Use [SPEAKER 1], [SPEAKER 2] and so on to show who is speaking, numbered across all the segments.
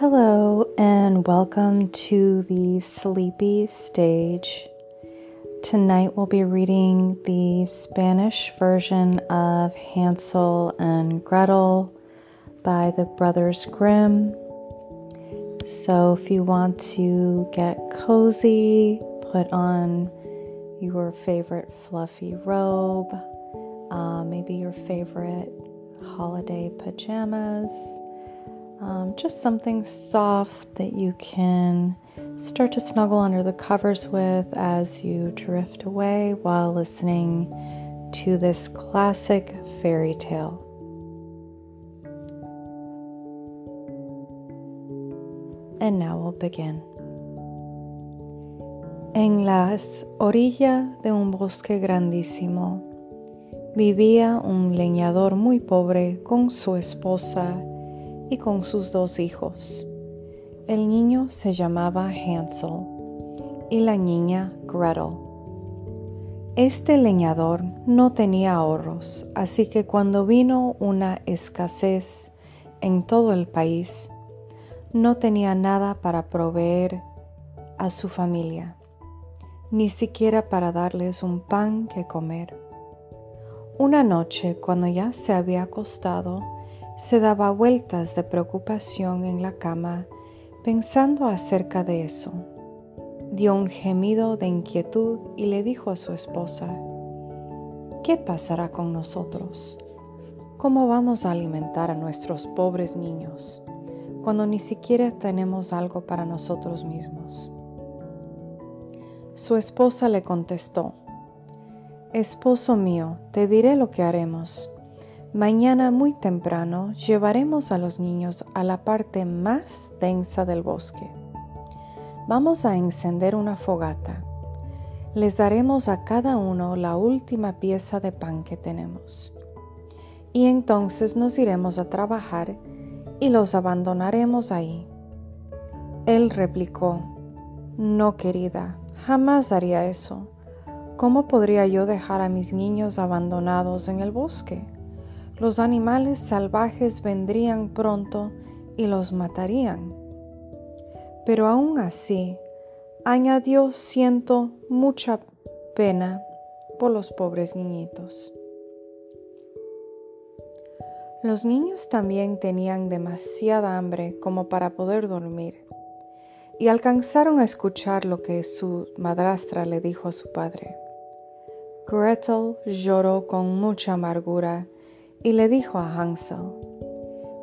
[SPEAKER 1] Hello, and welcome to the sleepy stage. Tonight we'll be reading the Spanish version of Hansel and Gretel by the Brothers Grimm. So, if you want to get cozy, put on your favorite fluffy robe, uh, maybe your favorite holiday pajamas um, just something soft that you can start to snuggle under the covers with as you drift away while listening to this classic fairy tale. And now we'll begin. En las orillas de un bosque grandísimo vivía un leñador muy pobre con su esposa y con sus dos hijos. El niño se llamaba Hansel y la niña Gretel. Este leñador no tenía ahorros, así que cuando vino una escasez en todo el país, no tenía nada para proveer a su familia, ni siquiera para darles un pan que comer. Una noche, cuando ya se había acostado, se daba vueltas de preocupación en la cama pensando acerca de eso. Dio un gemido de inquietud y le dijo a su esposa, ¿qué pasará con nosotros? ¿Cómo vamos a alimentar a nuestros pobres niños cuando ni siquiera tenemos algo para nosotros mismos? Su esposa le contestó, Esposo mío, te diré lo que haremos. Mañana muy temprano llevaremos a los niños a la parte más densa del bosque. Vamos a encender una fogata. Les daremos a cada uno la última pieza de pan que tenemos. Y entonces nos iremos a trabajar y los abandonaremos ahí. Él replicó, No, querida, jamás haría eso. ¿Cómo podría yo dejar a mis niños abandonados en el bosque? Los animales salvajes vendrían pronto y los matarían. Pero aún así, añadió, siento mucha pena por los pobres niñitos. Los niños también tenían demasiada hambre como para poder dormir y alcanzaron a escuchar lo que su madrastra le dijo a su padre. Gretel lloró con mucha amargura y le dijo a Hansel,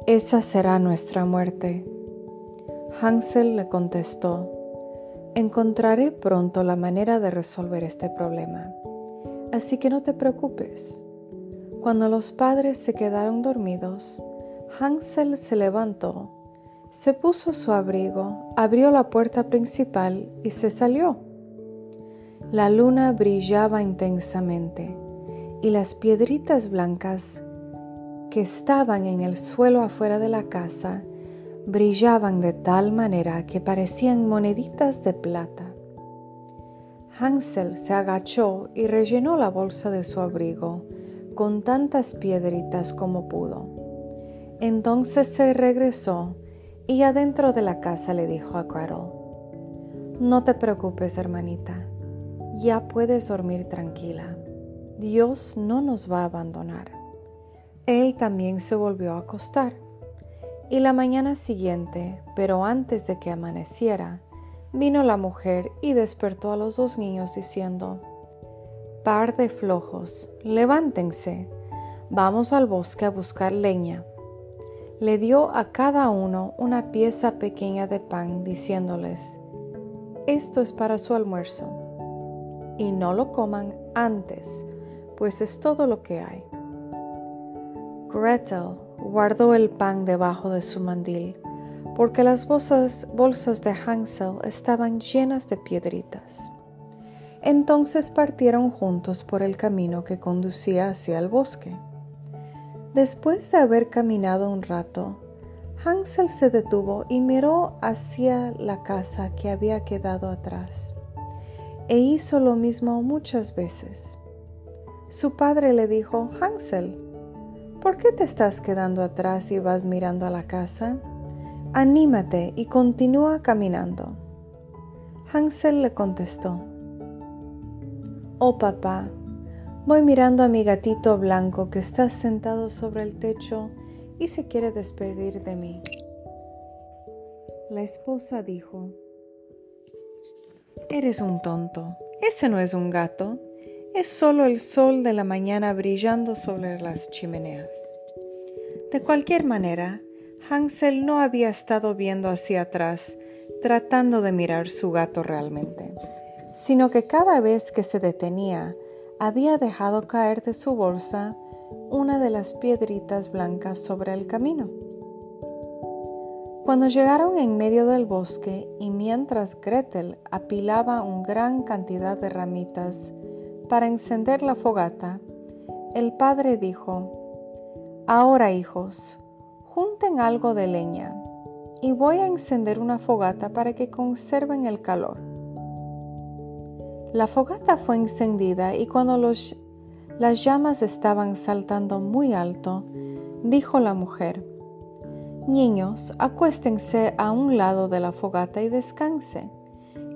[SPEAKER 1] Esa será nuestra muerte. Hansel le contestó, Encontraré pronto la manera de resolver este problema, así que no te preocupes. Cuando los padres se quedaron dormidos, Hansel se levantó, se puso su abrigo, abrió la puerta principal y se salió. La luna brillaba intensamente y las piedritas blancas que estaban en el suelo afuera de la casa brillaban de tal manera que parecían moneditas de plata. Hansel se agachó y rellenó la bolsa de su abrigo con tantas piedritas como pudo. Entonces se regresó y adentro de la casa le dijo a Gretel, No te preocupes, hermanita, ya puedes dormir tranquila. Dios no nos va a abandonar él también se volvió a acostar. Y la mañana siguiente, pero antes de que amaneciera, vino la mujer y despertó a los dos niños diciendo, Par de flojos, levántense, vamos al bosque a buscar leña. Le dio a cada uno una pieza pequeña de pan, diciéndoles, Esto es para su almuerzo, y no lo coman antes, pues es todo lo que hay. Gretel guardó el pan debajo de su mandil, porque las bolsas, bolsas de Hansel estaban llenas de piedritas. Entonces partieron juntos por el camino que conducía hacia el bosque. Después de haber caminado un rato, Hansel se detuvo y miró hacia la casa que había quedado atrás, e hizo lo mismo muchas veces. Su padre le dijo, Hansel, ¿Por qué te estás quedando atrás y vas mirando a la casa? Anímate y continúa caminando. Hansel le contestó, Oh papá, voy mirando a mi gatito blanco que está sentado sobre el techo y se quiere despedir de mí. La esposa dijo, Eres un tonto, ese no es un gato, es solo el sol de la mañana brillando sobre las chimeneas. De cualquier manera, Hansel no había estado viendo hacia atrás, tratando de mirar su gato realmente, sino que cada vez que se detenía, había dejado caer de su bolsa una de las piedritas blancas sobre el camino. Cuando llegaron en medio del bosque y mientras Gretel apilaba una gran cantidad de ramitas para encender la fogata, el padre dijo, Ahora hijos, junten algo de leña y voy a encender una fogata para que conserven el calor. La fogata fue encendida y cuando las llamas estaban saltando muy alto, dijo la mujer, Niños, acuéstense a un lado de la fogata y descanse,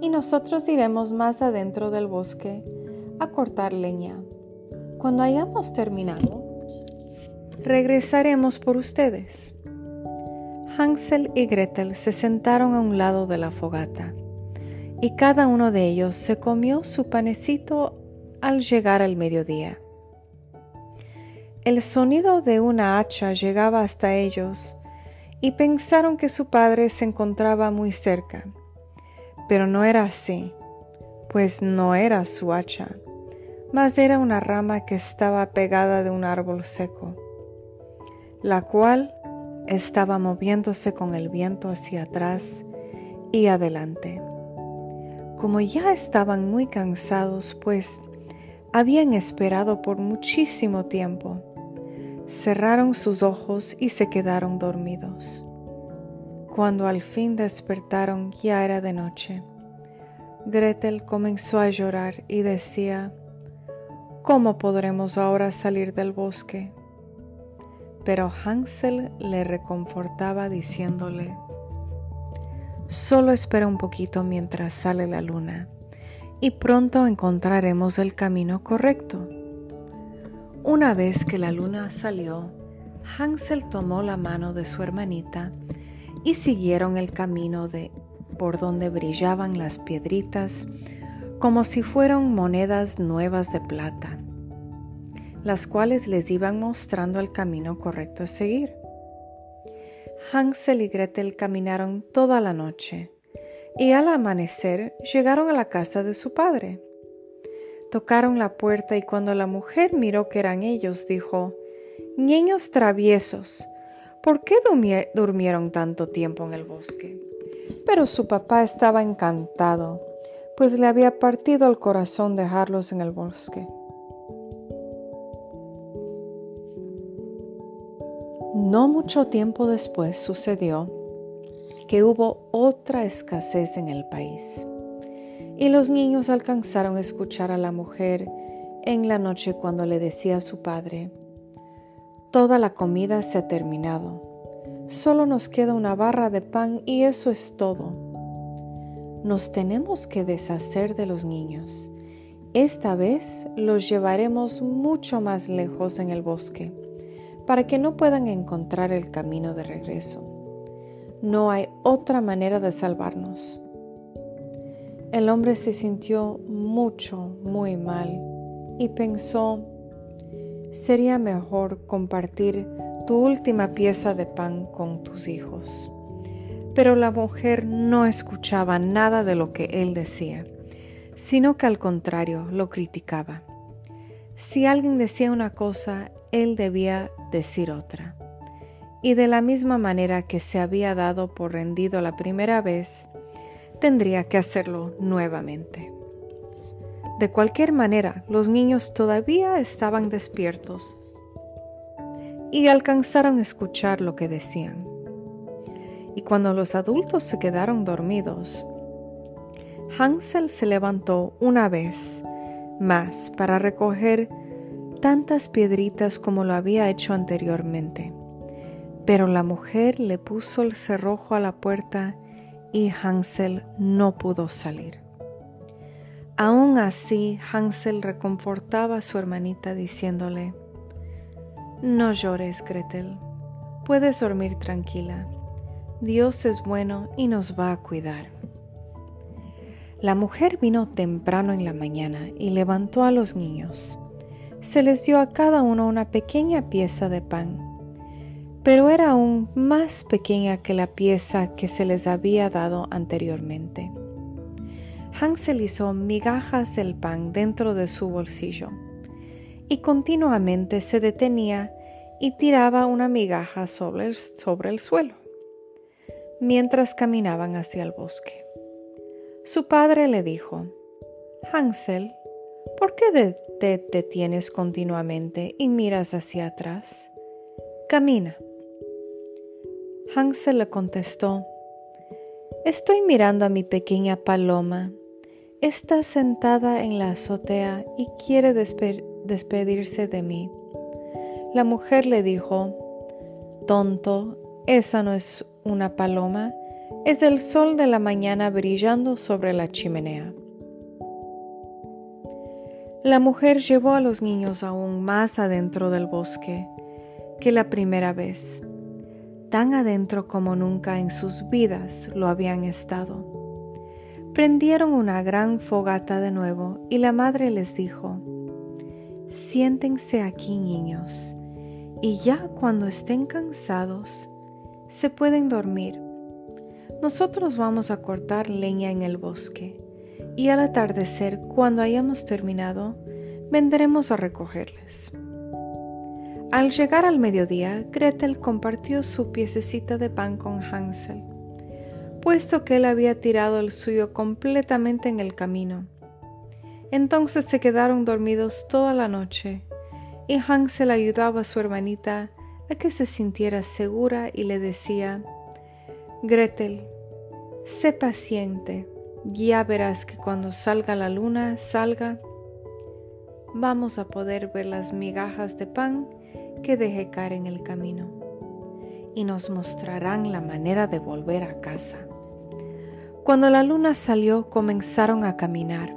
[SPEAKER 1] y nosotros iremos más adentro del bosque a cortar leña. Cuando hayamos terminado, regresaremos por ustedes. Hansel y Gretel se sentaron a un lado de la fogata, y cada uno de ellos se comió su panecito al llegar al mediodía. El sonido de una hacha llegaba hasta ellos, y pensaron que su padre se encontraba muy cerca. Pero no era así, pues no era su hacha, mas era una rama que estaba pegada de un árbol seco, la cual estaba moviéndose con el viento hacia atrás y adelante. Como ya estaban muy cansados, pues habían esperado por muchísimo tiempo, cerraron sus ojos y se quedaron dormidos. Cuando al fin despertaron ya era de noche. Gretel comenzó a llorar y decía, ¿Cómo podremos ahora salir del bosque? Pero Hansel le reconfortaba diciéndole, Solo espera un poquito mientras sale la luna, y pronto encontraremos el camino correcto. Una vez que la luna salió, Hansel tomó la mano de su hermanita y siguieron el camino de por donde brillaban las piedritas como si fueran monedas nuevas de plata, las cuales les iban mostrando el camino correcto a seguir. Hansel y Gretel caminaron toda la noche y al amanecer llegaron a la casa de su padre. Tocaron la puerta y cuando la mujer miró que eran ellos, dijo, Niños traviesos, ¿por qué durmieron tanto tiempo en el bosque? Pero su papá estaba encantado, pues le había partido el corazón dejarlos en el bosque. No mucho tiempo después sucedió que hubo otra escasez en el país y los niños alcanzaron a escuchar a la mujer en la noche cuando le decía a su padre, Toda la comida se ha terminado, solo nos queda una barra de pan y eso es todo. Nos tenemos que deshacer de los niños. Esta vez los llevaremos mucho más lejos en el bosque, para que no puedan encontrar el camino de regreso. No hay otra manera de salvarnos. El hombre se sintió mucho, muy mal y pensó, sería mejor compartir tu última pieza de pan con tus hijos. Pero la mujer no escuchaba nada de lo que él decía, sino que al contrario lo criticaba. Si alguien decía una cosa, él debía decir otra. Y de la misma manera que se había dado por rendido la primera vez, tendría que hacerlo nuevamente. De cualquier manera, los niños todavía estaban despiertos y alcanzaron a escuchar lo que decían. Y cuando los adultos se quedaron dormidos, Hansel se levantó una vez más para recoger tantas piedritas como lo había hecho anteriormente. Pero la mujer le puso el cerrojo a la puerta y Hansel no pudo salir. Aún así, Hansel reconfortaba a su hermanita diciéndole, No llores, Gretel, puedes dormir tranquila. Dios es bueno y nos va a cuidar. La mujer vino temprano en la mañana y levantó a los niños. Se les dio a cada uno una pequeña pieza de pan, pero era aún más pequeña que la pieza que se les había dado anteriormente. Hansel hizo migajas del pan dentro de su bolsillo y continuamente se detenía y tiraba una migaja sobre el, sobre el suelo mientras caminaban hacia el bosque. Su padre le dijo, Hansel, ¿por qué te detienes continuamente y miras hacia atrás? Camina. Hansel le contestó, Estoy mirando a mi pequeña paloma. Está sentada en la azotea y quiere despedirse de mí. La mujer le dijo, Tonto, esa no es una paloma, es el sol de la mañana brillando sobre la chimenea. La mujer llevó a los niños aún más adentro del bosque que la primera vez, tan adentro como nunca en sus vidas lo habían estado. Prendieron una gran fogata de nuevo y la madre les dijo, Siéntense aquí niños, y ya cuando estén cansados, se pueden dormir nosotros vamos a cortar leña en el bosque y al atardecer, cuando hayamos terminado, vendremos a recogerles. Al llegar al mediodía, Gretel compartió su piececita de pan con Hansel, puesto que él había tirado el suyo completamente en el camino. Entonces se quedaron dormidos toda la noche, y Hansel ayudaba a su hermanita a que se sintiera segura y le decía, Gretel, sé paciente, ya verás que cuando salga la luna, salga, vamos a poder ver las migajas de pan que dejé caer en el camino. Y nos mostrarán la manera de volver a casa. Cuando la luna salió comenzaron a caminar,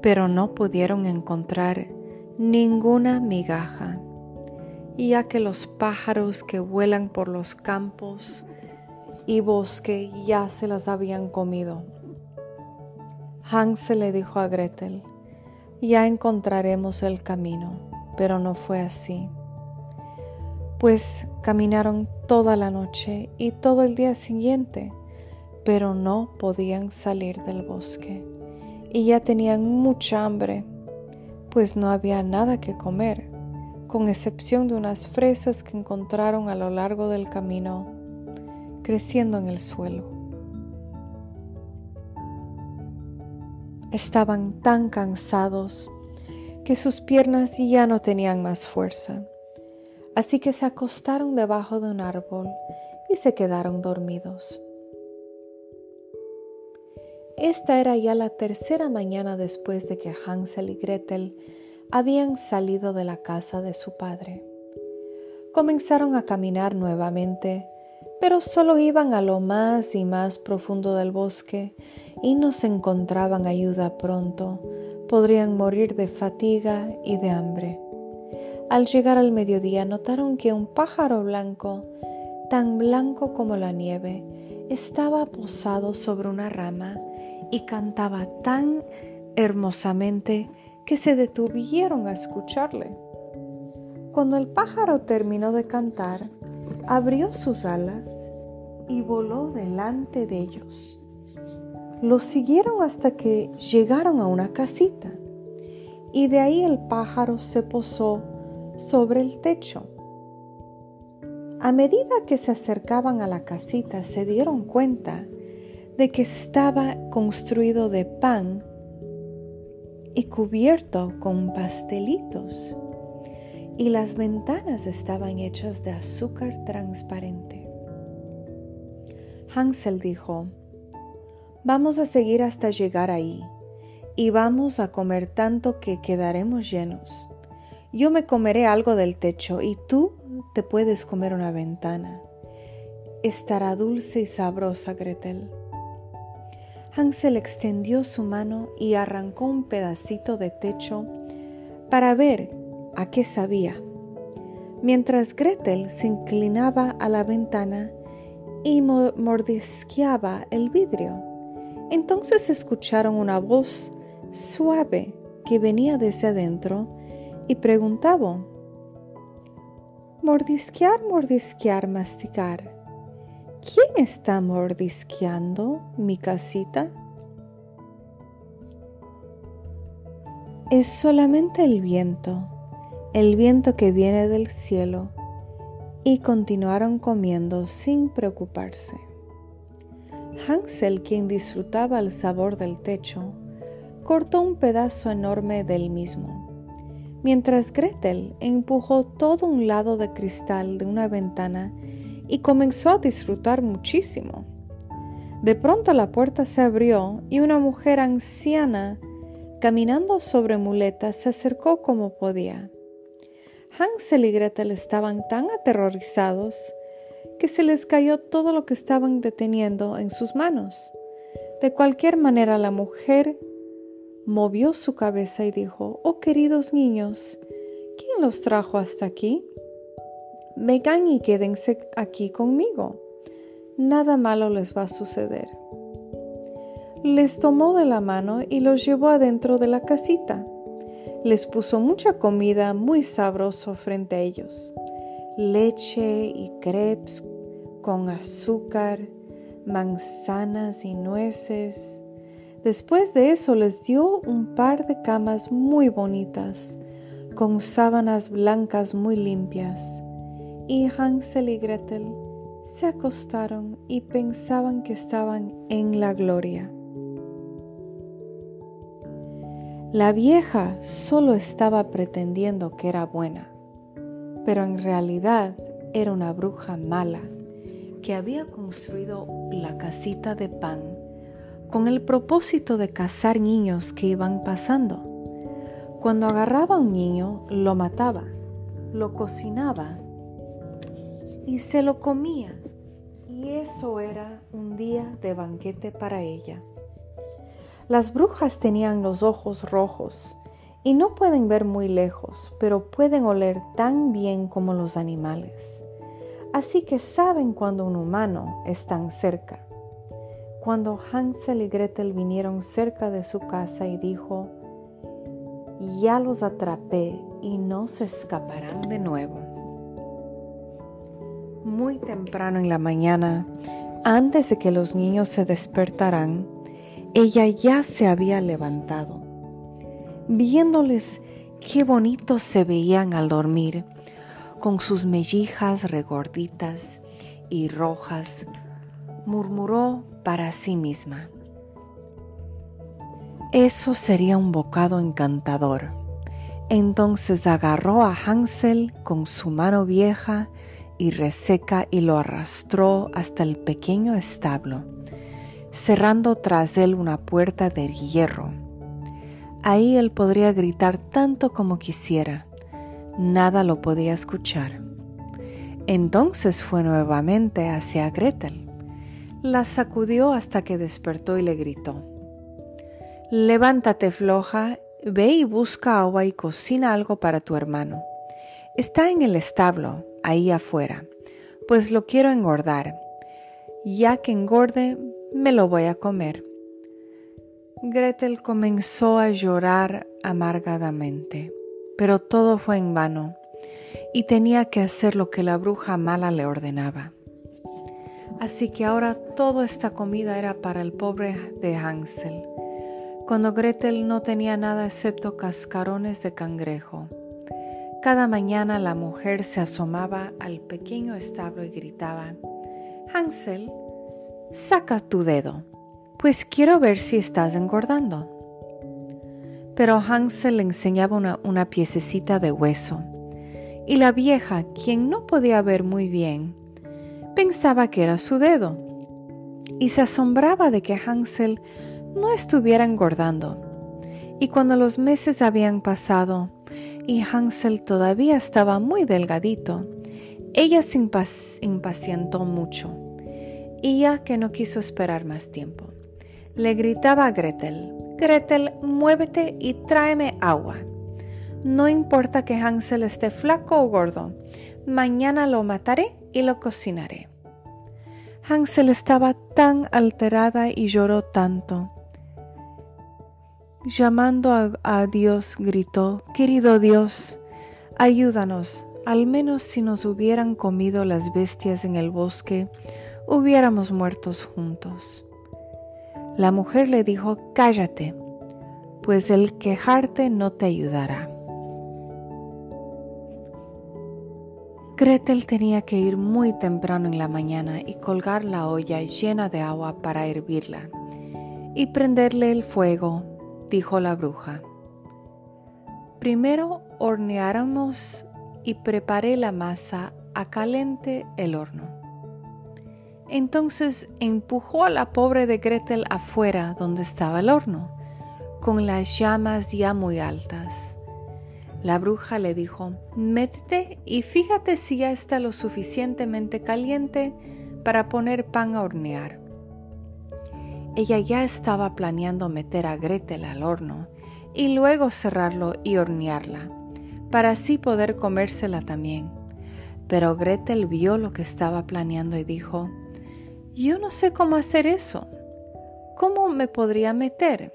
[SPEAKER 1] pero no pudieron encontrar ninguna migaja, ya que los pájaros que vuelan por los campos y bosque ya se las habían comido. Hansel le dijo a Gretel, ya encontraremos el camino, pero no fue así. Pues caminaron toda la noche y todo el día siguiente, pero no podían salir del bosque y ya tenían mucha hambre, pues no había nada que comer, con excepción de unas fresas que encontraron a lo largo del camino creciendo en el suelo. Estaban tan cansados que sus piernas ya no tenían más fuerza, así que se acostaron debajo de un árbol y se quedaron dormidos. Esta era ya la tercera mañana después de que Hansel y Gretel habían salido de la casa de su padre. Comenzaron a caminar nuevamente pero solo iban a lo más y más profundo del bosque y no se encontraban ayuda pronto. Podrían morir de fatiga y de hambre. Al llegar al mediodía notaron que un pájaro blanco, tan blanco como la nieve, estaba posado sobre una rama y cantaba tan hermosamente que se detuvieron a escucharle. Cuando el pájaro terminó de cantar, abrió sus alas y voló delante de ellos. Los siguieron hasta que llegaron a una casita y de ahí el pájaro se posó sobre el techo. A medida que se acercaban a la casita se dieron cuenta de que estaba construido de pan y cubierto con pastelitos y las ventanas estaban hechas de azúcar transparente. Hansel dijo, Vamos a seguir hasta llegar ahí, y vamos a comer tanto que quedaremos llenos. Yo me comeré algo del techo y tú te puedes comer una ventana. Estará dulce y sabrosa, Gretel. Hansel extendió su mano y arrancó un pedacito de techo para ver a qué sabía, mientras Gretel se inclinaba a la ventana y mordisqueaba el vidrio. Entonces escucharon una voz suave que venía desde adentro y preguntaba, Mordisquear, mordisquear, masticar. ¿Quién está mordisqueando mi casita? Es solamente el viento, el viento que viene del cielo, y continuaron comiendo sin preocuparse. Hansel, quien disfrutaba el sabor del techo, cortó un pedazo enorme del mismo, mientras Gretel empujó todo un lado de cristal de una ventana y comenzó a disfrutar muchísimo. De pronto la puerta se abrió y una mujer anciana, caminando sobre muletas, se acercó como podía. Hansel y Gretel estaban tan aterrorizados que se les cayó todo lo que estaban deteniendo en sus manos. De cualquier manera la mujer movió su cabeza y dijo, Oh queridos niños, ¿quién los trajo hasta aquí? Vengan y quédense aquí conmigo. Nada malo les va a suceder. Les tomó de la mano y los llevó adentro de la casita. Les puso mucha comida muy sabroso frente a ellos. Leche y crepes con azúcar, manzanas y nueces. Después de eso les dio un par de camas muy bonitas, con sábanas blancas muy limpias y Hansel y Gretel se acostaron y pensaban que estaban en la gloria. La vieja solo estaba pretendiendo que era buena, pero en realidad era una bruja mala que había construido la casita de pan con el propósito de cazar niños que iban pasando. Cuando agarraba a un niño, lo mataba, lo cocinaba y se lo comía. Y eso era un día de banquete para ella. Las brujas tenían los ojos rojos y no pueden ver muy lejos, pero pueden oler tan bien como los animales. Así que saben cuando un humano está cerca. Cuando Hansel y Gretel vinieron cerca de su casa y dijo, ya los atrapé y no se escaparán de nuevo muy temprano en la mañana, antes de que los niños se despertaran, ella ya se había levantado. Viéndoles qué bonitos se veían al dormir, con sus mellijas regorditas y rojas, murmuró para sí misma. Eso sería un bocado encantador. Entonces agarró a Hansel con su mano vieja y reseca y lo arrastró hasta el pequeño establo, cerrando tras él una puerta de hierro. Ahí él podría gritar tanto como quisiera, nada lo podía escuchar. Entonces fue nuevamente hacia Gretel. La sacudió hasta que despertó y le gritó, Levántate floja, ve y busca agua y cocina algo para tu hermano. Está en el establo, ahí afuera, pues lo quiero engordar. Ya que engorde, me lo voy a comer. Gretel comenzó a llorar amargadamente, pero todo fue en vano, y tenía que hacer lo que la bruja mala le ordenaba. Así que ahora toda esta comida era para el pobre de Hansel, cuando Gretel no tenía nada excepto cascarones de cangrejo. Cada mañana la mujer se asomaba al pequeño establo y gritaba, Hansel, saca tu dedo, pues quiero ver si estás engordando. Pero Hansel le enseñaba una, piececita de hueso, y la vieja, quien no podía ver muy bien, pensaba que era su dedo, y se asombraba de que Hansel no estuviera engordando. Y cuando los meses habían pasado, y Hansel todavía estaba muy delgadito. Ella se impacientó mucho y ya que no quiso esperar más tiempo, le gritaba a Gretel, Gretel, muévete y tráeme agua. No importa que Hansel esté flaco o gordo, mañana lo mataré y lo cocinaré. Hansel estaba tan alterada y lloró tanto. Llamando a, Dios, gritó, Querido Dios, ayúdanos, al menos si nos hubieran comido las bestias en el bosque, hubiéramos muertos juntos. La mujer le dijo, Cállate, pues el quejarte no te ayudará. Gretel tenía que ir muy temprano en la mañana y colgar la olla llena de agua para hervirla y prenderle el fuego, dijo la bruja. Primero horneáramos y preparé la masa a caliente el horno. Entonces empujó a la pobre de Gretel afuera donde estaba el horno, con las llamas ya muy altas. La bruja le dijo, métete y fíjate si ya está lo suficientemente caliente para poner pan a hornear. Ella ya estaba planeando meter a Gretel al horno y luego cerrarlo y hornearla, para así poder comérsela también. Pero Gretel vio lo que estaba planeando y dijo, yo no sé cómo hacer eso. ¿Cómo me podría meter?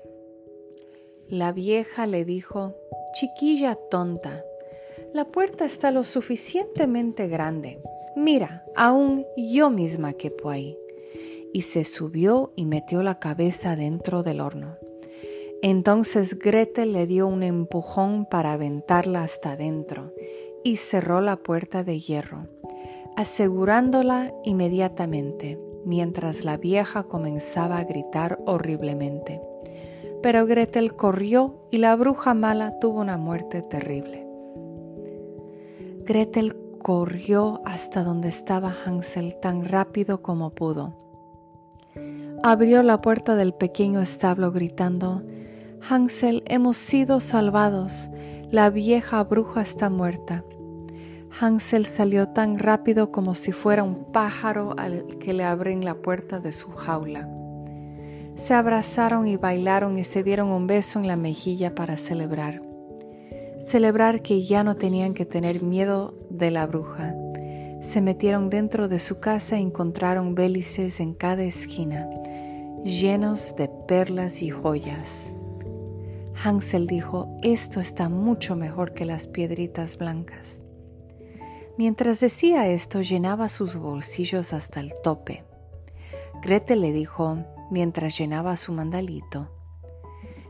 [SPEAKER 1] La vieja le dijo, Chiquilla tonta, la puerta está lo suficientemente grande. Mira, aún yo misma quepo ahí. Y se subió y metió la cabeza dentro del horno. Entonces Gretel le dio un empujón para aventarla hasta adentro y cerró la puerta de hierro, asegurándola inmediatamente, mientras la vieja comenzaba a gritar horriblemente. Pero Gretel corrió y la bruja mala tuvo una muerte terrible. Gretel corrió hasta donde estaba Hansel tan rápido como pudo. Abrió la puerta del pequeño establo gritando, Hansel, hemos sido salvados, la vieja bruja está muerta. Hansel salió tan rápido como si fuera un pájaro al que le abren la puerta de su jaula. Se abrazaron y bailaron y se dieron un beso en la mejilla para celebrar. Celebrar que ya no tenían que tener miedo de la bruja. Se metieron dentro de su casa y encontraron bélices en cada esquina, llenos de perlas y joyas. Hansel dijo, esto está mucho mejor que las piedritas blancas. Mientras decía esto, llenaba sus bolsillos hasta el tope. Gretel le dijo, mientras llenaba su mandalito.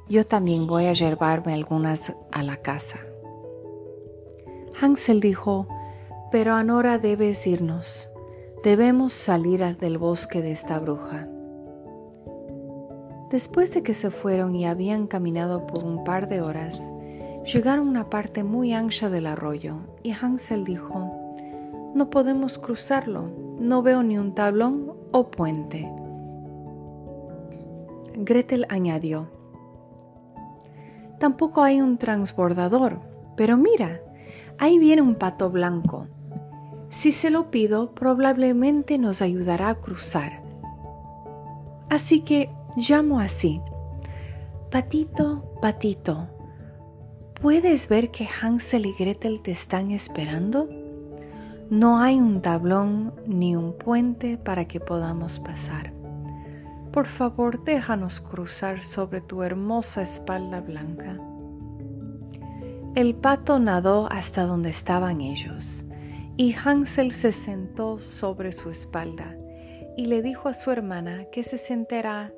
[SPEAKER 1] Yo también voy a llevarme algunas a la casa. Hansel dijo, pero Anora debes irnos. Debemos salir del bosque de esta bruja. Después de que se fueron y habían caminado por un par de horas, llegaron a una parte muy ancha del arroyo y Hansel dijo, no podemos cruzarlo, no veo ni un tablón o puente. Gretel añadió, Tampoco hay un transbordador, pero mira, ahí viene un pato blanco. Si se lo pido, probablemente nos ayudará a cruzar. Así que llamo así. Patito, patito, ¿puedes ver que Hansel y Gretel te están esperando? No hay un tablón ni un puente para que podamos pasar. Por favor, déjanos cruzar sobre tu hermosa espalda blanca. El pato nadó hasta donde estaban ellos, y Hansel se sentó sobre su espalda y le dijo a su hermana que se sentará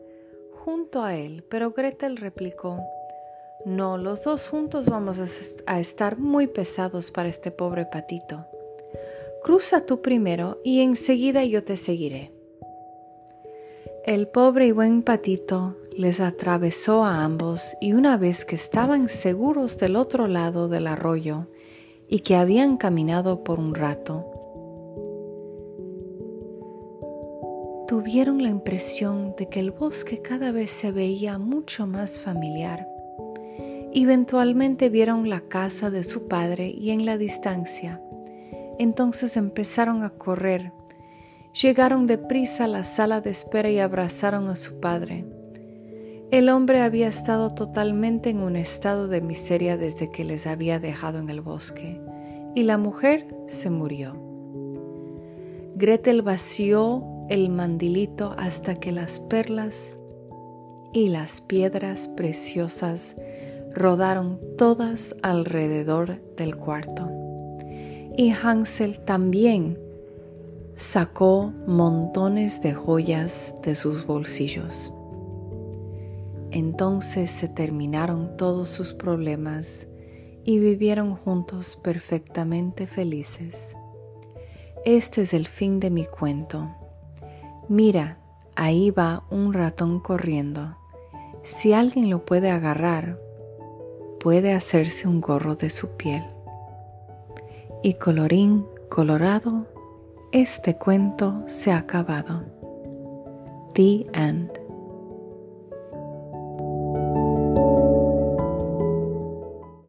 [SPEAKER 1] junto a él, pero Gretel replicó, No, los dos juntos vamos a estar muy pesados para este pobre patito. Cruza tú primero y enseguida yo te seguiré. El pobre y buen patito les atravesó a ambos y una vez que estaban seguros del otro lado del arroyo y que habían caminado por un rato, tuvieron la impresión de que el bosque cada vez se veía mucho más familiar. Eventualmente vieron la casa de su padre y en la distancia Entonces empezaron a correr. Llegaron deprisa a la sala de espera y abrazaron a su padre. El hombre había estado totalmente en un estado de miseria desde que les había dejado en el bosque, y la mujer se murió. Gretel vació el mandilito hasta que las perlas y las piedras preciosas rodaron todas alrededor del cuarto. Y Hansel también sacó montones de joyas de sus bolsillos. Entonces se terminaron todos sus problemas y vivieron juntos perfectamente felices. Este es el fin de mi cuento. Mira, ahí va un ratón corriendo. Si alguien lo puede agarrar, puede hacerse un gorro de su piel. Y colorín colorado, este cuento se ha acabado. The End.